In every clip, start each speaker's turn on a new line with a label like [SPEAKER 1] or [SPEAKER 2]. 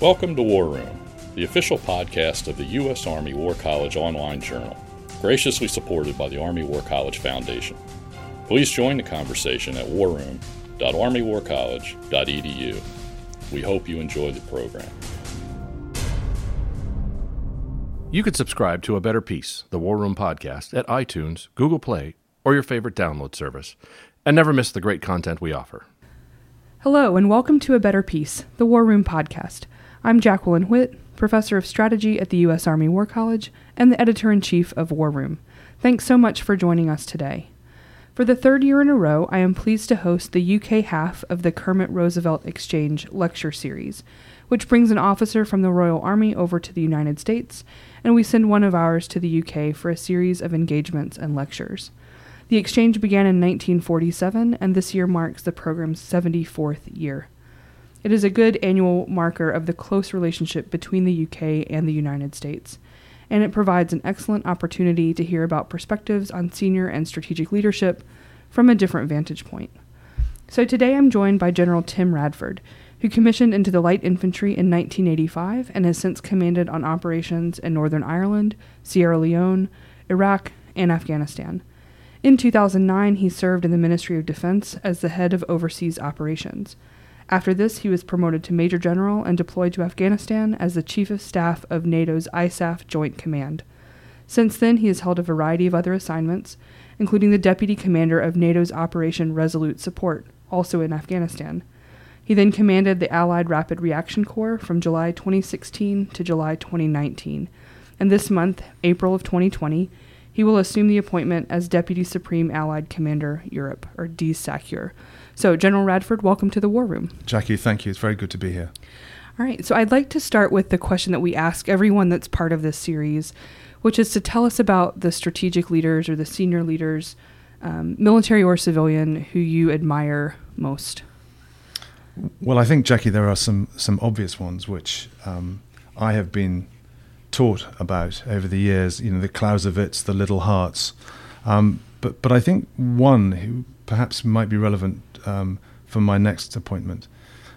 [SPEAKER 1] Welcome to War Room, the official podcast of the U.S. Army War College online journal, graciously supported by the Army War College Foundation. Please join the conversation at warroom.armywarcollege.edu. We hope you enjoy the program.
[SPEAKER 2] You can subscribe to A Better Peace, the War Room podcast, at iTunes, Google Play, or your favorite download service, and never miss the great content we offer.
[SPEAKER 3] Hello, and welcome to A Better Peace, the War Room podcast. I'm Jacqueline Whitt, professor of strategy at the U.S. Army War College and the editor in chief of War Room. Thanks so much for joining us today. For the third year in a row, I am pleased to host the UK half of the Kermit Roosevelt Exchange lecture series, which brings an officer from the Royal Army over to the United States, and we send one of ours to the UK for a series of engagements and lectures. The exchange began in 1947, and this year marks the program's 74th year. It is a good annual marker of the close relationship between the UK and the United States, and it provides an excellent opportunity to hear about perspectives on senior and strategic leadership from a different vantage point. So today I'm joined by General Tim Radford, who commissioned into the Light Infantry in 1985 and has since commanded on operations in Northern Ireland, Sierra Leone, Iraq, and Afghanistan. In 2009, he served in the Ministry of Defense as the head of overseas operations. After this, he was promoted to Major General and deployed to Afghanistan as the Chief of Staff of NATO's ISAF Joint Command. Since then, he has held a variety of other assignments, including the Deputy Commander of NATO's Operation Resolute Support, also in Afghanistan. He then commanded the Allied Rapid Reaction Corps from July 2016 to July 2019, and this month, April of 2020, he will assume the appointment as Deputy Supreme Allied Commander Europe, or DSACEUR. So, General Radford, welcome to the War Room.
[SPEAKER 4] Jackie, thank you. It's very good to be here.
[SPEAKER 3] All right, so I'd like to start with the question that we ask everyone that's part of this series, which is to tell us about the strategic leaders or the senior leaders, um, military or civilian, who you admire most.
[SPEAKER 4] Well, I think, Jackie, there are some, some obvious ones which um, I have been taught about over the years, you know, the Clausewitz, the Liddell Harts. Um, but, but I think one who perhaps might be relevant um, for my next appointment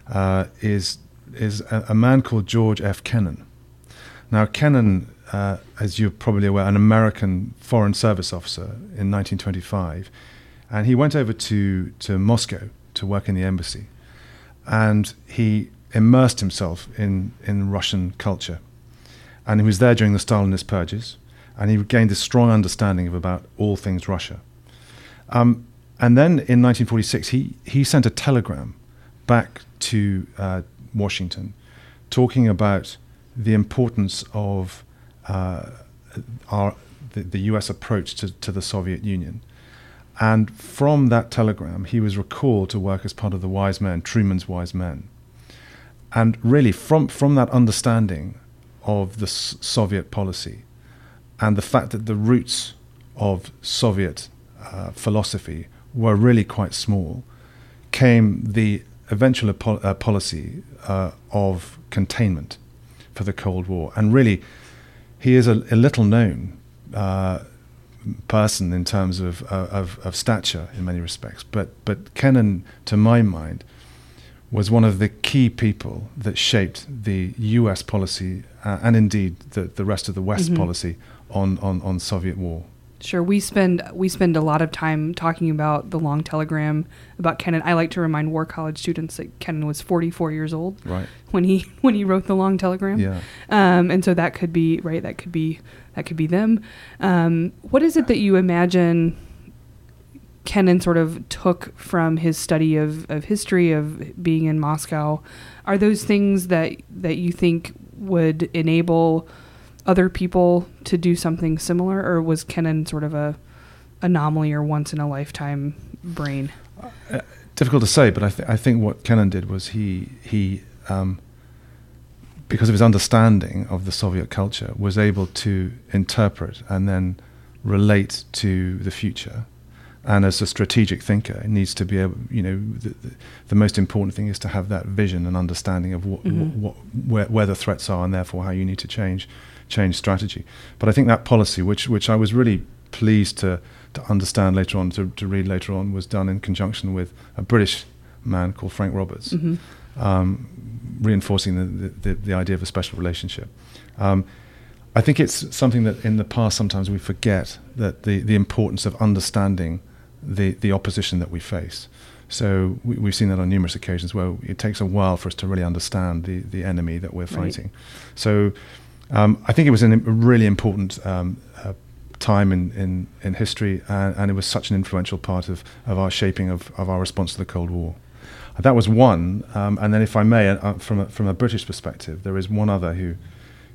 [SPEAKER 4] uh, is, is a, a, man called George F. Kennan. Now, Kennan, uh, as you're probably aware, an American Foreign Service officer in 1925, and he went over to, to Moscow to work in the embassy, and he immersed himself in, in Russian culture and he was there during the Stalinist purges, and he gained a strong understanding of about all things Russia. Um, and then in 1946, he, he sent a telegram back to uh, Washington talking about the importance of uh, our, the, the, US approach to, to the Soviet Union. And from that telegram, he was recalled to work as part of the Wise Men, Truman's Wise Men. And really, from, from that understanding of the S- Soviet policy and the fact that the roots of Soviet uh, philosophy were really quite small, came the eventual uh, policy uh, of containment for the Cold War. And really, he is a, a little known uh, person in terms of, uh, of, of, stature in many respects. But, but Kennan, to my mind, was one of the key people that shaped the US policy uh, and indeed the, the rest of the West mm-hmm. policy on, on, on Soviet war.
[SPEAKER 3] Sure, we spend we spend a lot of time talking about the long telegram about Kennan. I like to remind War College students that Kennan was 44 years old
[SPEAKER 4] right.
[SPEAKER 3] when he when he wrote the long telegram.
[SPEAKER 4] Yeah.
[SPEAKER 3] Um, and so that could be right. That could be that could be them. Um, what is it that you imagine Kennan sort of took from his study of, of history of being in Moscow are those things that that you think would enable other people to do something similar or was Kennan sort of a anomaly or once in a lifetime brain?
[SPEAKER 4] Uh, difficult to say but I, th- I think what Kennan did was he he um, because of his understanding of the Soviet culture was able to interpret and then relate to the future and as a strategic thinker, it needs to be able, you know, the, the, the, most important thing is to have that vision and understanding of what, mm-hmm. what, where, where the threats are and therefore how you need to change change strategy. But I think that policy, which which I was really pleased to to understand later on, to, to read later on, was done in conjunction with a British man called Frank Roberts. Mm-hmm. Um, reinforcing the, the, the, idea of a special relationship. Um, I think it's something that in the past sometimes we forget that the, the importance of understanding the, the opposition that we face. So we, have seen that on numerous occasions where it takes a while for us to really understand the, the enemy that we're fighting. Right. So um, I think it was a really important um, uh, time in, in, in history, and, and, it was such an influential part of, of our shaping of, of our response to the Cold War. That was one, um, and then, if I may, uh, from a, from a British perspective, there is one other who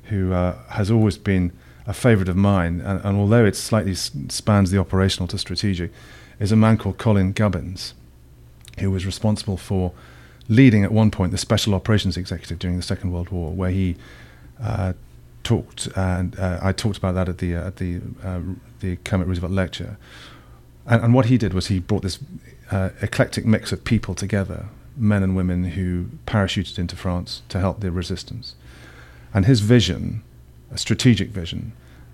[SPEAKER 4] who uh, has always been a favourite of mine, and, and although it slightly spans the operational to strategic, is a man called Colin Gubbins, who was responsible for leading at one point the Special Operations Executive during the Second World War, where he uh, talked, and uh, I talked about that at the uh, at the uh, the Kermit Roosevelt lecture. And, and, what he did was he brought this uh, eclectic mix of people together, men and women who parachuted into France to help the resistance. And his vision, a strategic vision,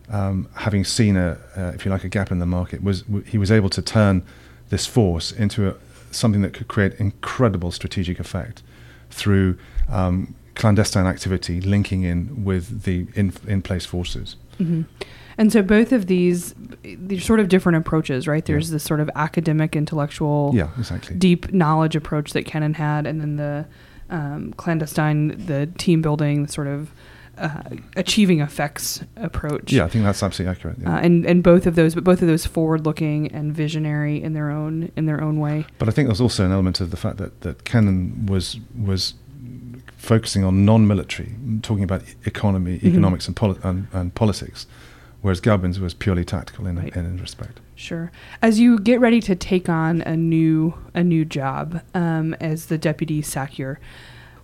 [SPEAKER 4] um, having seen a, uh, if you like, a gap in the market, was w- he was able to turn this force into a, something that could create incredible strategic effect through um, clandestine activity linking in with the in, in place forces.
[SPEAKER 3] Mm-hmm. And so both of these, they're sort of different approaches, right? There's yeah. this sort of academic, intellectual,
[SPEAKER 4] yeah, exactly.
[SPEAKER 3] deep knowledge approach that Kennan had, and then the um, clandestine, the team building, the sort of uh, achieving effects approach.
[SPEAKER 4] Yeah, I think that's absolutely accurate.
[SPEAKER 3] Yeah. Uh, and and both of those, but both of those forward looking and visionary in their own in their own way.
[SPEAKER 4] But I think there's also an element of the fact that that Kennan was was focusing on non-military, talking about economy, mm-hmm. economics, and, poli- and, and, politics, whereas Gubbins was purely tactical in, right. in, in respect.
[SPEAKER 3] Sure. As you get ready to take on a new a new job um, as the deputy SACEUR,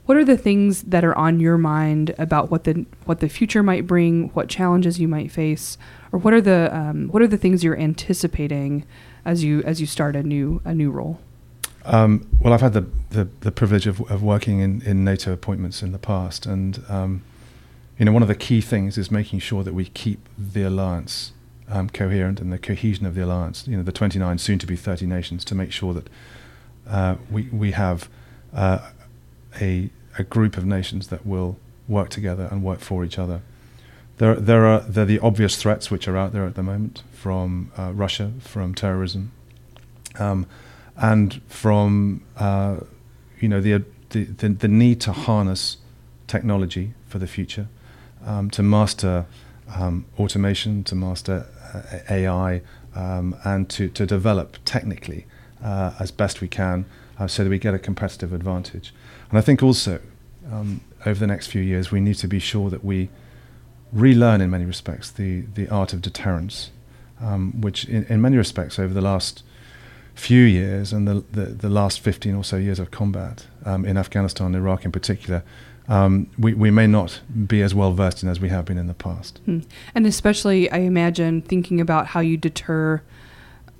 [SPEAKER 3] what are the things that are on your mind about what the what the future might bring, what challenges you might face, or what are the um, what are the things you're anticipating as you as you start a new a new role?
[SPEAKER 4] Um, well, I've had the, the, the privilege of, of working in, in NATO appointments in the past, and um, you know one of the key things is making sure that we keep the alliance um, coherent and the cohesion of the alliance. You know, the 29, soon to be 30 nations, to make sure that uh, we we have uh, a a group of nations that will work together and work for each other. There, there are there the obvious threats which are out there at the moment from uh, Russia, from terrorism, um, and from uh, you know the, the, the the need to harness technology for the future, um, to master um, automation, to master uh, AI, um, and to to develop technically uh, as best we can, uh, so that we get a competitive advantage. And I think also um, over the next few years, we need to be sure that we relearn in many respects the, the art of deterrence, um, which in, in many respects over the last few years and the, the, the last 15 or so years of combat um, in Afghanistan and Iraq in particular, um, we, we may not be as well versed in as we have been in the past.
[SPEAKER 3] Hmm. And especially, I imagine, thinking about how you deter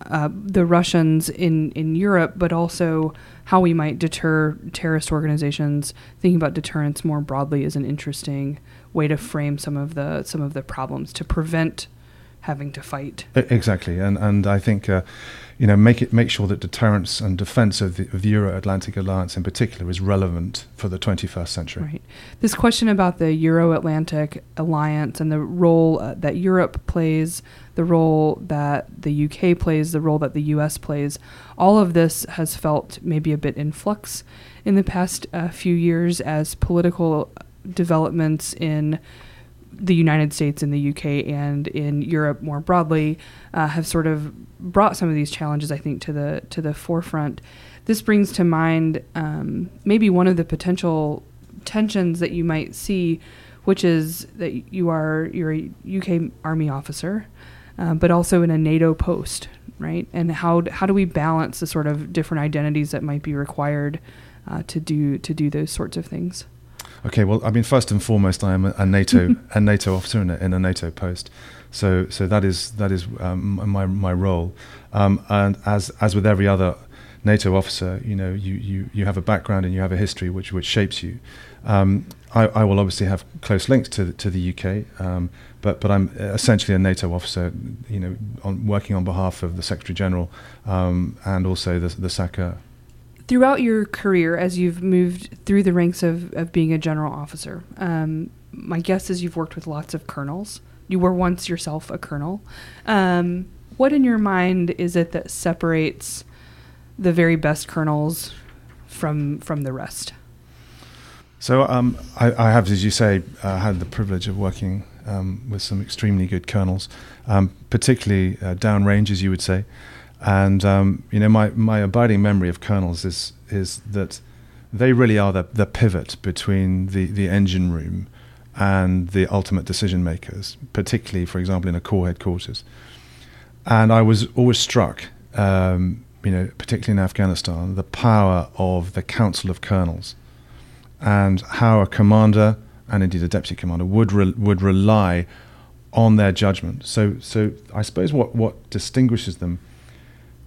[SPEAKER 3] uh, the Russians in, in Europe, but also how we might deter terrorist organizations. Thinking about deterrence more broadly is an interesting way to frame some of the some of the problems to prevent having to fight.
[SPEAKER 4] Exactly, and and I think. Uh, you know, make it make sure that deterrence and defence of the, of the Euro-Atlantic Alliance in particular is relevant for the 21st century.
[SPEAKER 3] Right. This question about the Euro-Atlantic Alliance and the role uh, that Europe plays, the role that the UK plays, the role that the US plays, all of this has felt maybe a bit in flux in the past uh, few years as political developments in the United States and the UK and in Europe more broadly uh, have sort of brought some of these challenges, I think, to the to the forefront. This brings to mind um, maybe one of the potential tensions that you might see, which is that you are you're a UK Army officer, uh, but also in a NATO post, right? And how how do we balance the sort of different identities that might be required uh, to do to do those sorts of things?
[SPEAKER 4] Okay, well, I mean, first and foremost, I am a, NATO a NATO officer in a, in a NATO post. So, so that is that is um, my my role. Um, and as as with every other NATO officer, you know, you, you, you have a background and you have a history which which shapes you. Um, I, I, will obviously have close links to to the UK, um, but but I'm essentially a NATO officer, you know, on, working on behalf of the Secretary General um, and also the the SACEUR
[SPEAKER 3] throughout your career, as you've moved through the ranks of, of being a general officer, um, my guess is you've worked with lots of colonels. You were once yourself a colonel. Um, what in your mind is it that separates the very best colonels from from the rest?
[SPEAKER 4] So um, I, I, have, as you say, uh, had the privilege of working um, with some extremely good colonels, um, particularly uh, downrange, as you would say. And um, you know, my, my abiding memory of colonels is is that they really are the, the pivot between the, the engine room and the ultimate decision makers, particularly, for example, in a corps headquarters. And I was always struck, um, you know, particularly in Afghanistan, the power of the Council of Colonels and how a commander and indeed a deputy commander would re- would rely on their judgment. So, so I suppose what, what distinguishes them,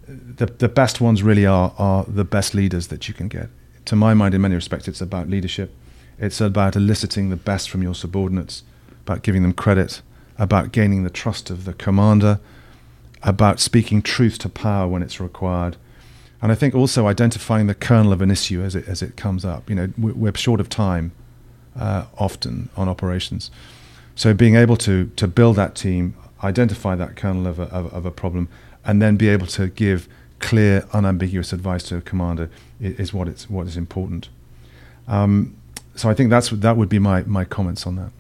[SPEAKER 4] the, the best ones really are, are the best leaders that you can get. To my mind, in many respects, it's about leadership. It's about eliciting the best from your subordinates, about giving them credit, about gaining the trust of the commander, about speaking truth to power when it's required. And I think also identifying the kernel of an issue as it, as it comes up. You know, we're short of time uh, often on operations. So being able to, to build that team, identify that kernel of a, of, of a problem, and then be able to give clear, unambiguous advice to a commander is, is what, it's, what is important. Um, so I think that's, that would be my, my comments on that.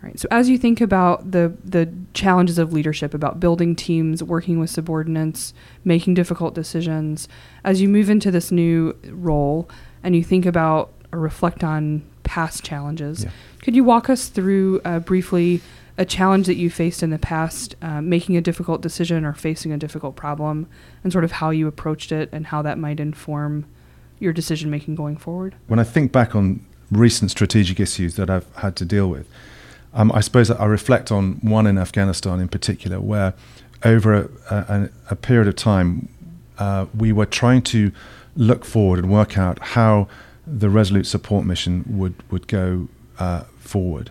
[SPEAKER 3] Right. So as you think about the the challenges of leadership, about building teams, working with subordinates, making difficult decisions, as you move into this new role and you think about or reflect on past challenges, yeah. could you walk us through uh, briefly a challenge that you faced in the past, uh, making a difficult decision or facing a difficult problem, and sort of how you approached it and how that might inform your decision making going forward?
[SPEAKER 4] When I think back on recent strategic issues that I've had to deal with um, I suppose I reflect on one in Afghanistan in particular, where over a, a, a period of time, uh, we were trying to look forward and work out how the Resolute Support Mission would would go uh, forward,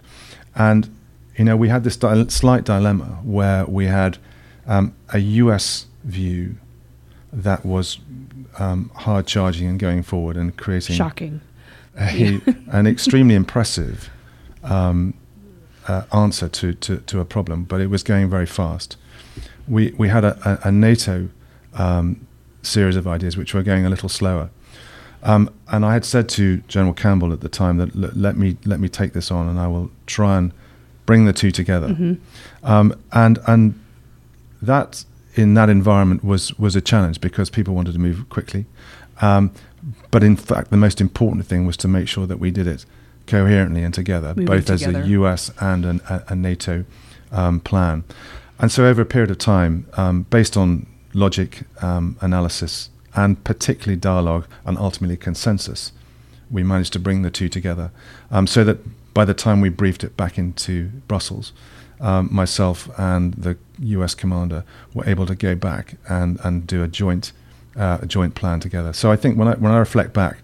[SPEAKER 4] and you know we had this di- slight dilemma where we had um, a U.S. view that was um, hard charging and going forward and creating
[SPEAKER 3] shocking,
[SPEAKER 4] a, an extremely impressive um, uh, answer to, to, to, a problem, but it was going very fast. We, we had a, a, a NATO um, series of ideas which were going a little slower. Um, and I had said to General Campbell at the time that let me let me take this on, and I will try and bring the two together. Mm-hmm. Um, and and that in that environment was was a challenge because people wanted to move quickly. Um, but in fact, the most important thing was to make sure that we did it coherently and together, Moving both together. as a US and an, a, a, NATO um, plan. And so, over a period of time, um, based on logic, um, analysis, and particularly dialogue and ultimately consensus, we managed to bring the two together um, so that by the time we briefed it back into Brussels, um, myself and the US commander were able to go back and, and do a joint, uh, a joint plan together. So, I think when I, when I reflect back,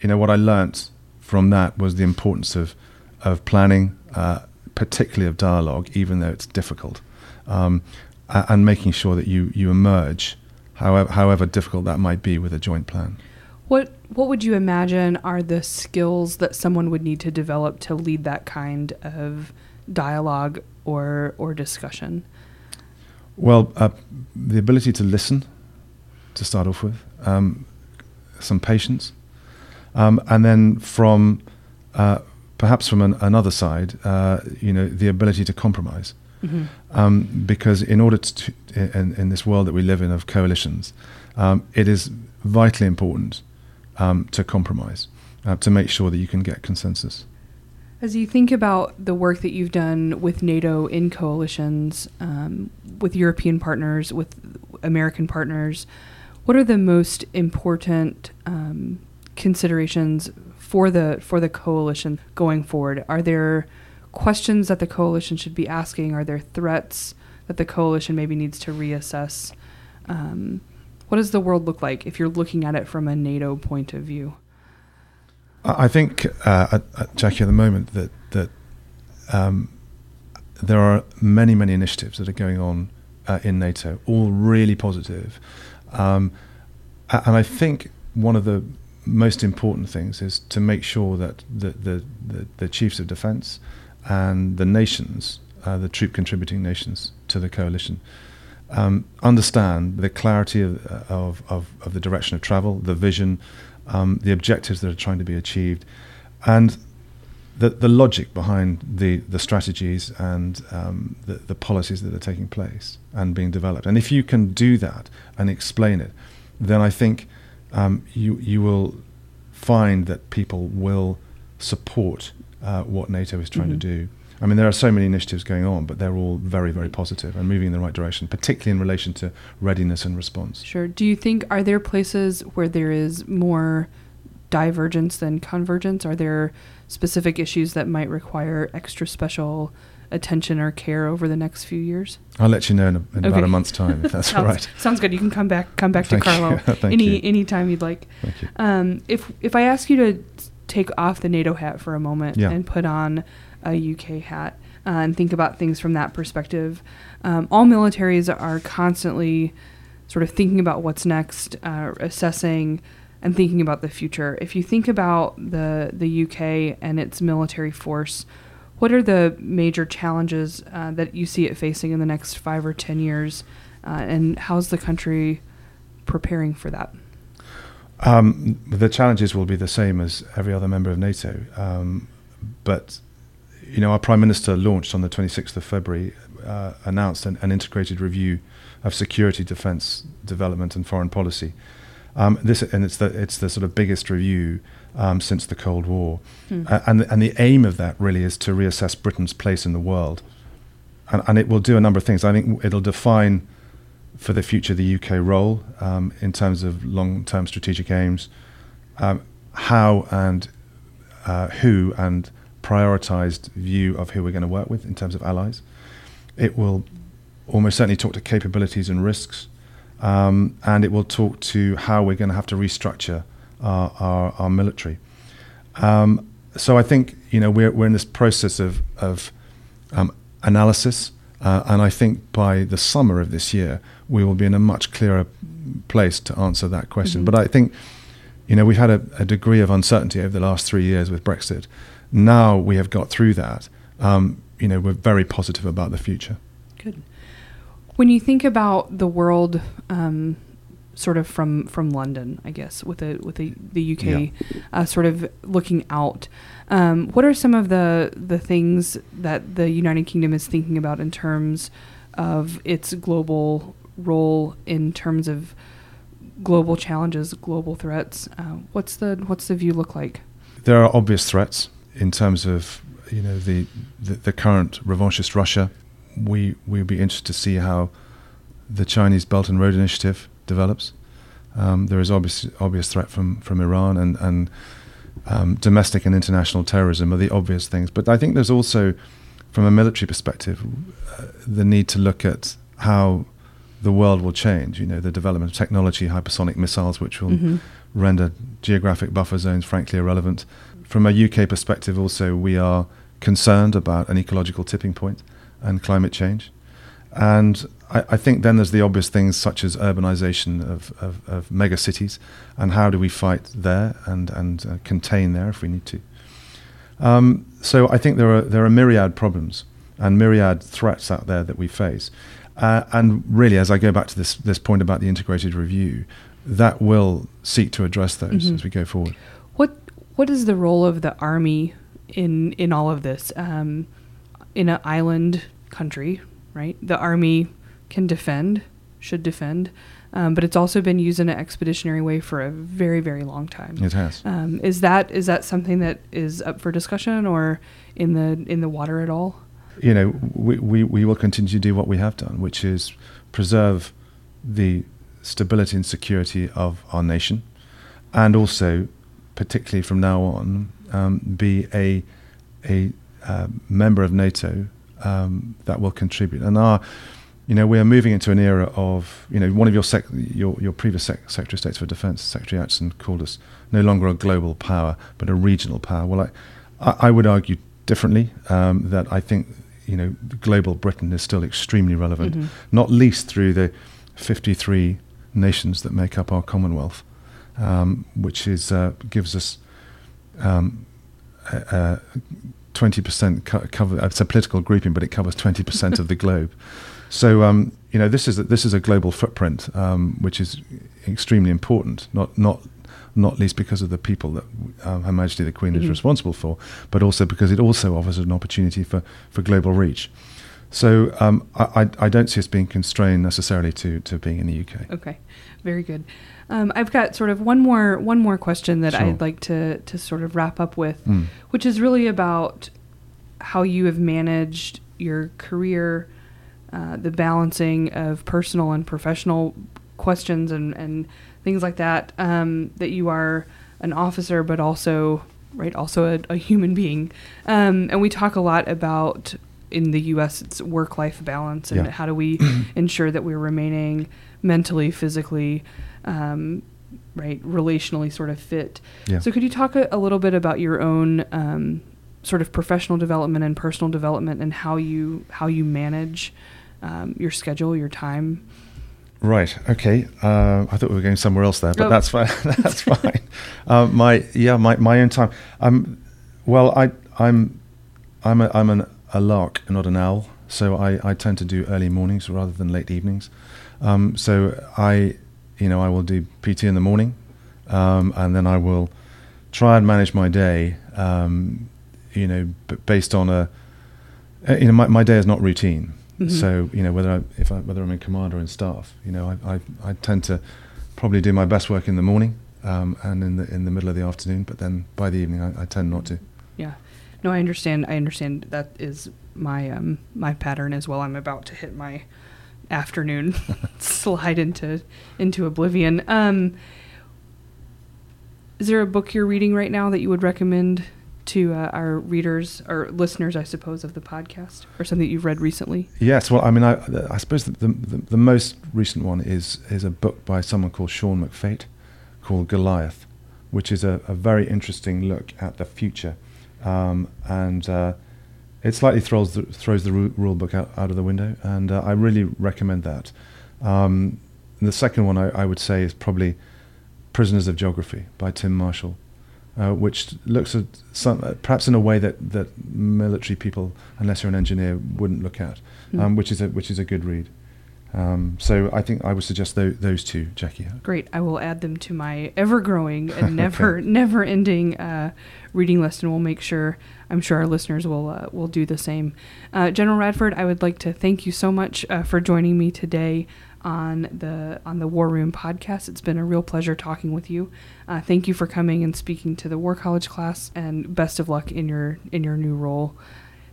[SPEAKER 4] you know, what I learnt from that was the importance of of planning, uh, particularly of dialogue, even though it's difficult, um, and making sure that you you emerge, however however difficult that might be, with a joint plan.
[SPEAKER 3] What what would you imagine are the skills that someone would need to develop to lead that kind of dialogue or or discussion?
[SPEAKER 4] Well, uh, the ability to listen, to start off with, um, some patience, um, and then from uh, perhaps from an, another side, uh, you know, the ability to compromise. Mm-hmm. Um, because in order to, in, in, this world that we live in of coalitions, um, it is vitally important um, to compromise, uh, to make sure that you can get consensus.
[SPEAKER 3] As you think about the work that you've done with NATO in coalitions, um, with European partners, with American partners, what are the most important um, considerations for the for the coalition going forward? Are there questions that the coalition should be asking? Are there threats that the coalition maybe needs to reassess? Um, what does the world look like if you're looking at it from a NATO point of view?
[SPEAKER 4] I think, uh, Jackie, at the moment that that um, there are many, many initiatives that are going on uh, in NATO, all really positive, um, and I think one of the most important things is to make sure that the, the, the, the chiefs of defense and the nations, uh, the troop contributing nations to the coalition, um, understand the clarity of, of, of, of, the direction of travel, the vision, um, the objectives that are trying to be achieved, and the, the logic behind the, the strategies and um, the, the policies that are taking place and being developed. And if you can do that and explain it, then I think um, you, you will find that people will support uh, what NATO is trying mm-hmm. to do. I mean, there are so many initiatives going on, but they're all very, very positive and moving in the right direction, particularly in relation to readiness and response.
[SPEAKER 3] Sure. Do you think, are there places where there is more divergence than convergence? Are there specific issues that might require extra special attention or care over the next few years?
[SPEAKER 4] I'll let you know in, a, in okay. about a month's time if that's
[SPEAKER 3] sounds,
[SPEAKER 4] all right.
[SPEAKER 3] Sounds good. You can come back come back to Carlisle any any time you'd like.
[SPEAKER 4] Thank you.
[SPEAKER 3] Um, if if I ask you to take off the NATO hat for a moment yeah. and put on a UK hat uh, and think about things from that perspective, um, all militaries are constantly sort of thinking about what's next, uh, assessing and thinking about the future. If you think about the the UK and its military force, what are the major challenges uh, that you see it facing in the next five or ten years, uh, and how's the country preparing for that?
[SPEAKER 4] Um, the challenges will be the same as every other member of NATO, um, but you know our Prime Minister launched on the 26th of February, uh, announced an, an integrated review of security, defence, development, and foreign policy. Um, this and it's the it's the sort of biggest review um, since the Cold War, uh, and the, and the aim of that really is to reassess Britain's place in the world, and, and it will do a number of things. I think it'll define for the future the UK role um, in terms of long-term strategic aims, um, how and uh, who and prioritized view of who we're going to work with in terms of allies. It will almost certainly talk to capabilities and risks um, and it will talk to how we're going to have to restructure our, our, our military. Um, so I think you know we're we're in this process of of um, analysis, uh, and I think by the summer of this year we will be in a much clearer place to answer that question. Mm-hmm. But I think you know we've had a, a, degree of uncertainty over the last three years with Brexit. Now we have got through that. Um, you know we're very positive about the future.
[SPEAKER 3] Good. When you think about the world, um, sort of from from London, I guess, with the with the the UK, yeah. uh, sort of looking out, um, what are some of the the things that the United Kingdom is thinking about in terms of its global role in terms of global challenges, global threats? Uh, what's the what's the view look like?
[SPEAKER 4] There are obvious threats in terms of you know the the, the current revanchist Russia we we'd be interested to see how the Chinese Belt and Road Initiative develops. Um, there is obvious obvious threat from from Iran and and um, domestic and international terrorism are the obvious things. But I think there's also, from a military perspective, uh, the need to look at how the world will change. You know, the development of technology, hypersonic missiles, which will mm-hmm. render geographic buffer zones frankly irrelevant. From a UK perspective, also, we are concerned about an ecological tipping point and climate change. And I, I, think then there's the obvious things such as urbanization of, of, of mega cities and how do we fight there and, and uh, contain there if we need to. Um, so I think there are, there are myriad problems and myriad threats out there that we face. Uh, and really, as I go back to this, this point about the integrated review, that will seek to address those mm-hmm. as we go forward.
[SPEAKER 3] What is the role of the Army in, in all of this? Um, in an island country, right? The army can defend, should defend, um, but it's also been used in an expeditionary way for a very, very long time.
[SPEAKER 4] It has.
[SPEAKER 3] Um, is that is that something that is up for discussion or in the in the water at all?
[SPEAKER 4] You know, we, we, we will continue to do what we have done, which is preserve the stability and security of our nation, and also, particularly from now on, um, be a a uh, member of NATO um, that will contribute. And our, you know, we are moving into an era of, you know, one of your sec- your, your previous sec- Secretary of State for Defence, Secretary Acheson, called us no longer a global power, but a regional power. Well, I, I would argue differently um, that I think, you know, global Britain is still extremely relevant, mm-hmm. not least through the 53 nations that make up our Commonwealth. Um, which is uh, gives us um, twenty percent co- cover. It's a political grouping, but it covers twenty percent of the globe. So um, you know this is a, this is a global footprint, um, which is extremely important. Not not not least because of the people that um, Her Majesty the Queen mm-hmm. is responsible for, but also because it also offers an opportunity for, for global reach. So um, I, I, don't see us being constrained necessarily to, to being in the UK.
[SPEAKER 3] Okay, very good. Um, I've got sort of one more one more question that sure. I'd like to to sort of wrap up with, mm. which is really about how you have managed your career, uh, the balancing of personal and professional questions and, and things like that. Um, that you are an officer, but also right, also a, a human being. Um, and we talk a lot about in the U.S. it's work-life balance and yeah. how do we ensure that we're remaining mentally, physically, um, right, relationally sort of fit. Yeah. So could you talk a, a, little bit about your own um, sort of professional development and personal development and how you how you manage um, your schedule, your time?
[SPEAKER 4] Right. Okay. Uh, I thought we were going somewhere else there, but oh. that's fine. that's fine. Uh, my yeah, my, my own time. Um, well, I I'm I'm a, I'm an, a lark, and not an owl. So I, I tend to do early mornings rather than late evenings. Um, so I, you know, I will do PT in the morning, um, and then I will try and manage my day. Um, you know, b- based on a, uh, you know, my, my day is not routine. Mm-hmm. So you know whether I, if I, whether I'm in command or in staff, you know I, I, I tend to probably do my best work in the morning um, and in the in the middle of the afternoon, but then by the evening I, I tend not to.
[SPEAKER 3] No, I understand. I understand that is my um my pattern as well. I'm about to hit my afternoon slide into into oblivion. Um, is there a book you're reading right now that you would recommend to uh, our readers or listeners, I suppose, of the podcast, or something that you've read recently?
[SPEAKER 4] Yes. Well, I mean, I, I suppose the, the, the, most recent one is is a book by someone called Sean McFate called Goliath, which is a, a very interesting look at the future, um, and uh, it slightly throws the, throws the rule book out, out of the window, and uh, I really recommend that. Um, the second one I, I would say is probably Prisoners of Geography by Tim Marshall uh, which looks at some, uh, perhaps in a way that, that military people, unless you're an engineer, wouldn't look at, mm. um, which is a which is a good read. Um, so I think I would suggest th- those two, Jackie.
[SPEAKER 3] Great, I will add them to my ever-growing and never okay. never-ending uh, reading list, and we'll make sure. I'm sure our listeners will uh, will do the same. Uh, General Radford, I would like to thank you so much uh, for joining me today on the on the War Room podcast. It's been a real pleasure talking with you. Uh, thank you for coming and speaking to the War College class, and best of luck in your in your new role.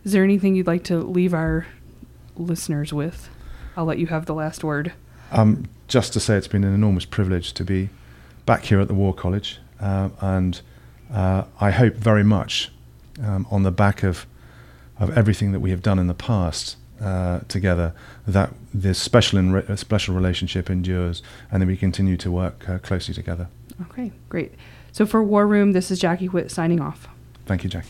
[SPEAKER 3] Is there anything you'd like to leave our listeners with? I'll let you have the last word.
[SPEAKER 4] Um, just to say, it's been an enormous privilege to be back here at the War College, uh, and uh, I hope very much um, on the back of of everything that we have done in the past uh, together that this special re- special relationship endures, and that we continue to work uh, closely together.
[SPEAKER 3] Okay, great. So for War Room, this is Jackie Whitt signing off.
[SPEAKER 4] Thank you, Jackie.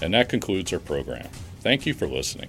[SPEAKER 1] And that concludes our program. Thank you for listening.